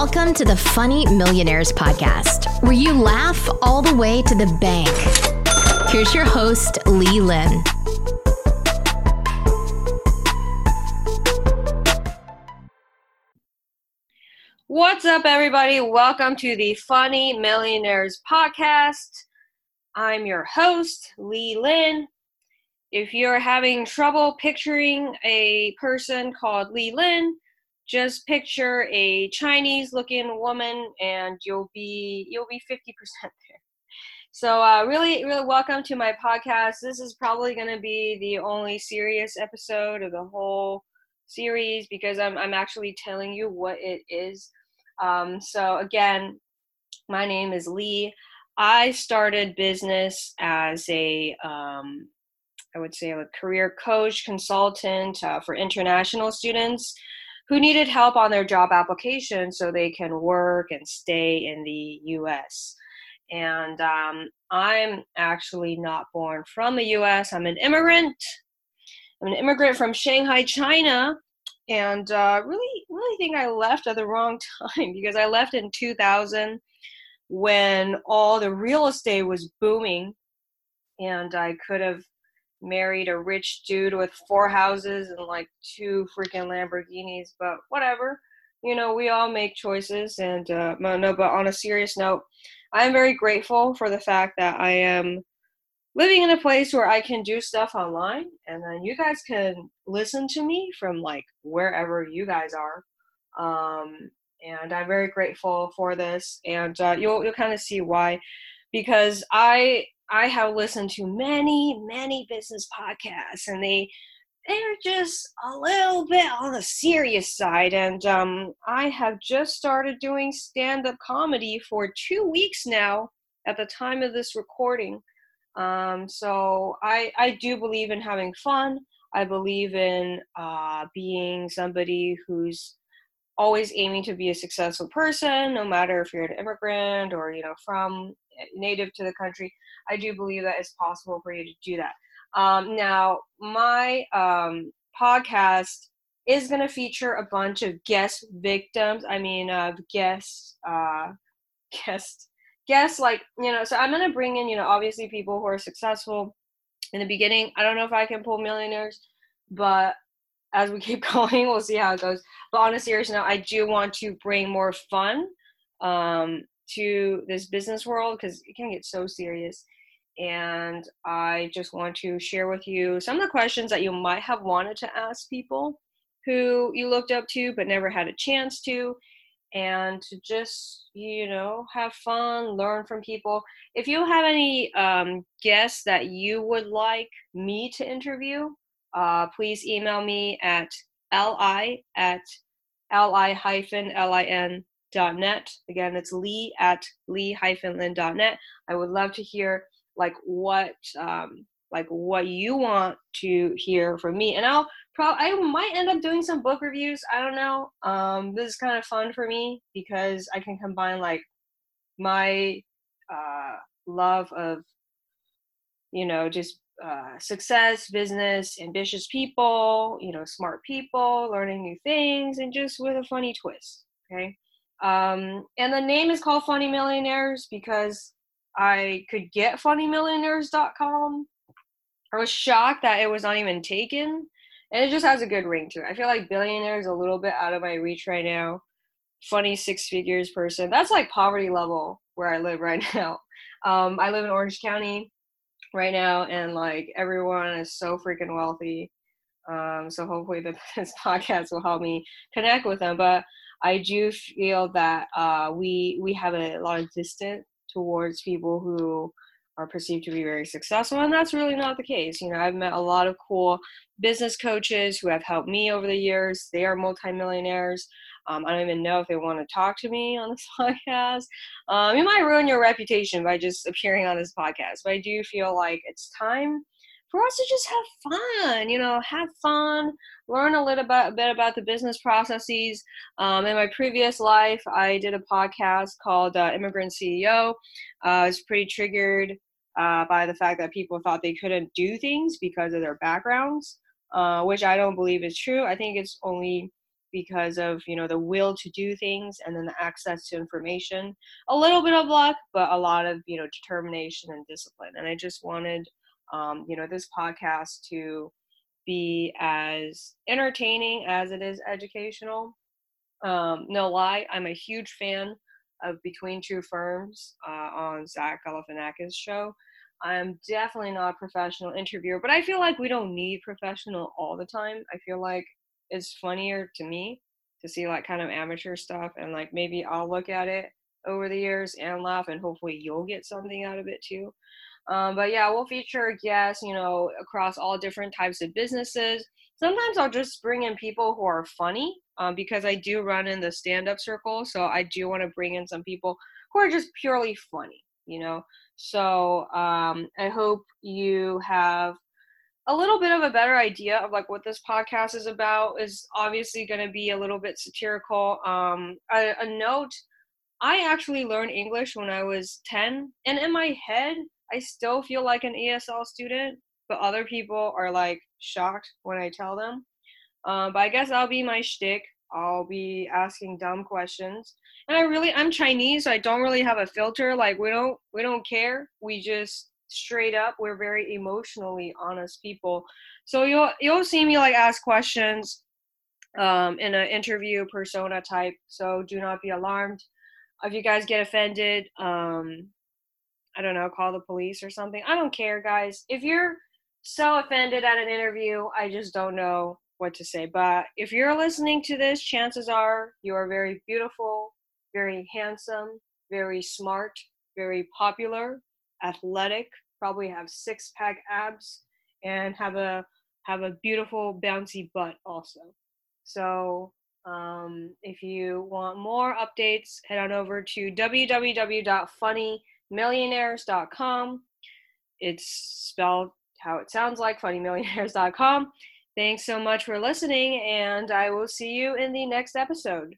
Welcome to the Funny Millionaires Podcast, where you laugh all the way to the bank. Here's your host, Lee Lin. What's up, everybody? Welcome to the Funny Millionaires Podcast. I'm your host, Lee Lin. If you're having trouble picturing a person called Lee Lin, just picture a Chinese looking woman and you'll be you'll be 50% there. So uh, really really welcome to my podcast. This is probably going to be the only serious episode of the whole series because I'm I'm actually telling you what it is. Um, so again, my name is Lee. I started business as a um, I would say a career coach consultant uh, for international students who needed help on their job application so they can work and stay in the US. And um, I'm actually not born from the US, I'm an immigrant. I'm an immigrant from Shanghai, China. And uh, really, really think I left at the wrong time because I left in 2000 when all the real estate was booming and I could have married a rich dude with four houses and like two freaking Lamborghinis, but whatever. You know, we all make choices. And uh, no, but on a serious note, I'm very grateful for the fact that I am living in a place where I can do stuff online, and then you guys can listen to me from like wherever you guys are. Um, and I'm very grateful for this, and uh, you'll you'll kind of see why, because I I have listened to many, many business podcasts, and they they're just a little bit on the serious side. And um, I have just started doing stand-up comedy for two weeks now. At the time of this recording, um, so I I do believe in having fun. I believe in uh, being somebody who's always aiming to be a successful person, no matter if you're an immigrant or you know from native to the country, I do believe that it's possible for you to do that. Um, now, my um, podcast is going to feature a bunch of guest victims. I mean, uh, guest, uh, guest, guests. Like you know, so I'm going to bring in you know obviously people who are successful in the beginning. I don't know if I can pull millionaires, but as we keep going, we'll see how it goes. But on a serious note, I do want to bring more fun um, to this business world because it can get so serious. And I just want to share with you some of the questions that you might have wanted to ask people who you looked up to but never had a chance to. And to just, you know, have fun, learn from people. If you have any um, guests that you would like me to interview, uh, please email me at lee at lee hyphen lin net. Again, it's lee at lee-lin dot net. I would love to hear like what um, like what you want to hear from me, and I'll probably I might end up doing some book reviews. I don't know. Um, this is kind of fun for me because I can combine like my uh, love of you know just uh, success, business, ambitious people, you know, smart people, learning new things, and just with a funny twist. Okay. Um, and the name is called Funny Millionaires because I could get funnymillionaires.com. I was shocked that it was not even taken. And it just has a good ring to it. I feel like billionaire is a little bit out of my reach right now. Funny six figures person. That's like poverty level where I live right now. Um, I live in Orange County right now, and like everyone is so freaking wealthy. Um, so hopefully the, this podcast will help me connect with them. But I do feel that uh, we we have a lot of distance towards people who are perceived to be very successful, and that's really not the case. You know, I've met a lot of cool business coaches who have helped me over the years. They are multimillionaires. Um, I don't even know if they want to talk to me on this podcast. Um, it might ruin your reputation by just appearing on this podcast, but I do feel like it's time for us to just have fun, you know, have fun, learn a little bit, a bit about the business processes. Um, in my previous life, I did a podcast called uh, Immigrant CEO. Uh, I was pretty triggered uh, by the fact that people thought they couldn't do things because of their backgrounds, uh, which I don't believe is true. I think it's only because of you know the will to do things and then the access to information. A little bit of luck but a lot of you know determination and discipline. And i just wanted um, you know this podcast to be as entertaining as it is educational. Um, no lie i'm a huge fan of between two ferns uh, on zach galifianakis show. I'm definitely not a professional interviewer but i feel like we don't need professional all the time. I feel like it's funnier to me to see like kind of amateur stuff and like maybe I'll look at it over the years and laugh and hopefully you'll get something out of it too. Um, but yeah, we'll feature guests, you know, across all different types of businesses. Sometimes I'll just bring in people who are funny um, because I do run in the stand up circle. So I do want to bring in some people who are just purely funny, you know. So um, I hope you have a little bit of a better idea of like what this podcast is about is obviously going to be a little bit satirical. Um a, a, note i actually learned english when i was 10 and in my head i still feel like an esl student but other people are like shocked when i tell them. Um, but i guess i'll be my shtick. I'll be asking dumb questions. And i really i'm chinese so i don't really have a filter. Like we don't we don't care. We just straight up we're very emotionally honest people. So you'll you'll see me like ask questions um, in an interview persona type so do not be alarmed. If you guys get offended um, i don't know call the police or something. I don't care guys. If you're so offended at an interview i just don't know what to say. But if you're listening to this chances are you are very beautiful very handsome very smart very popular athletic, probably have six pack abs, and have a have a beautiful bouncy butt also. So um, if you want more updates, head on over to www.funnymillionaires.com. It's spelled how it sounds like, funnymillionaires.com. Thanks so much for listening, and I will see you in the next episode.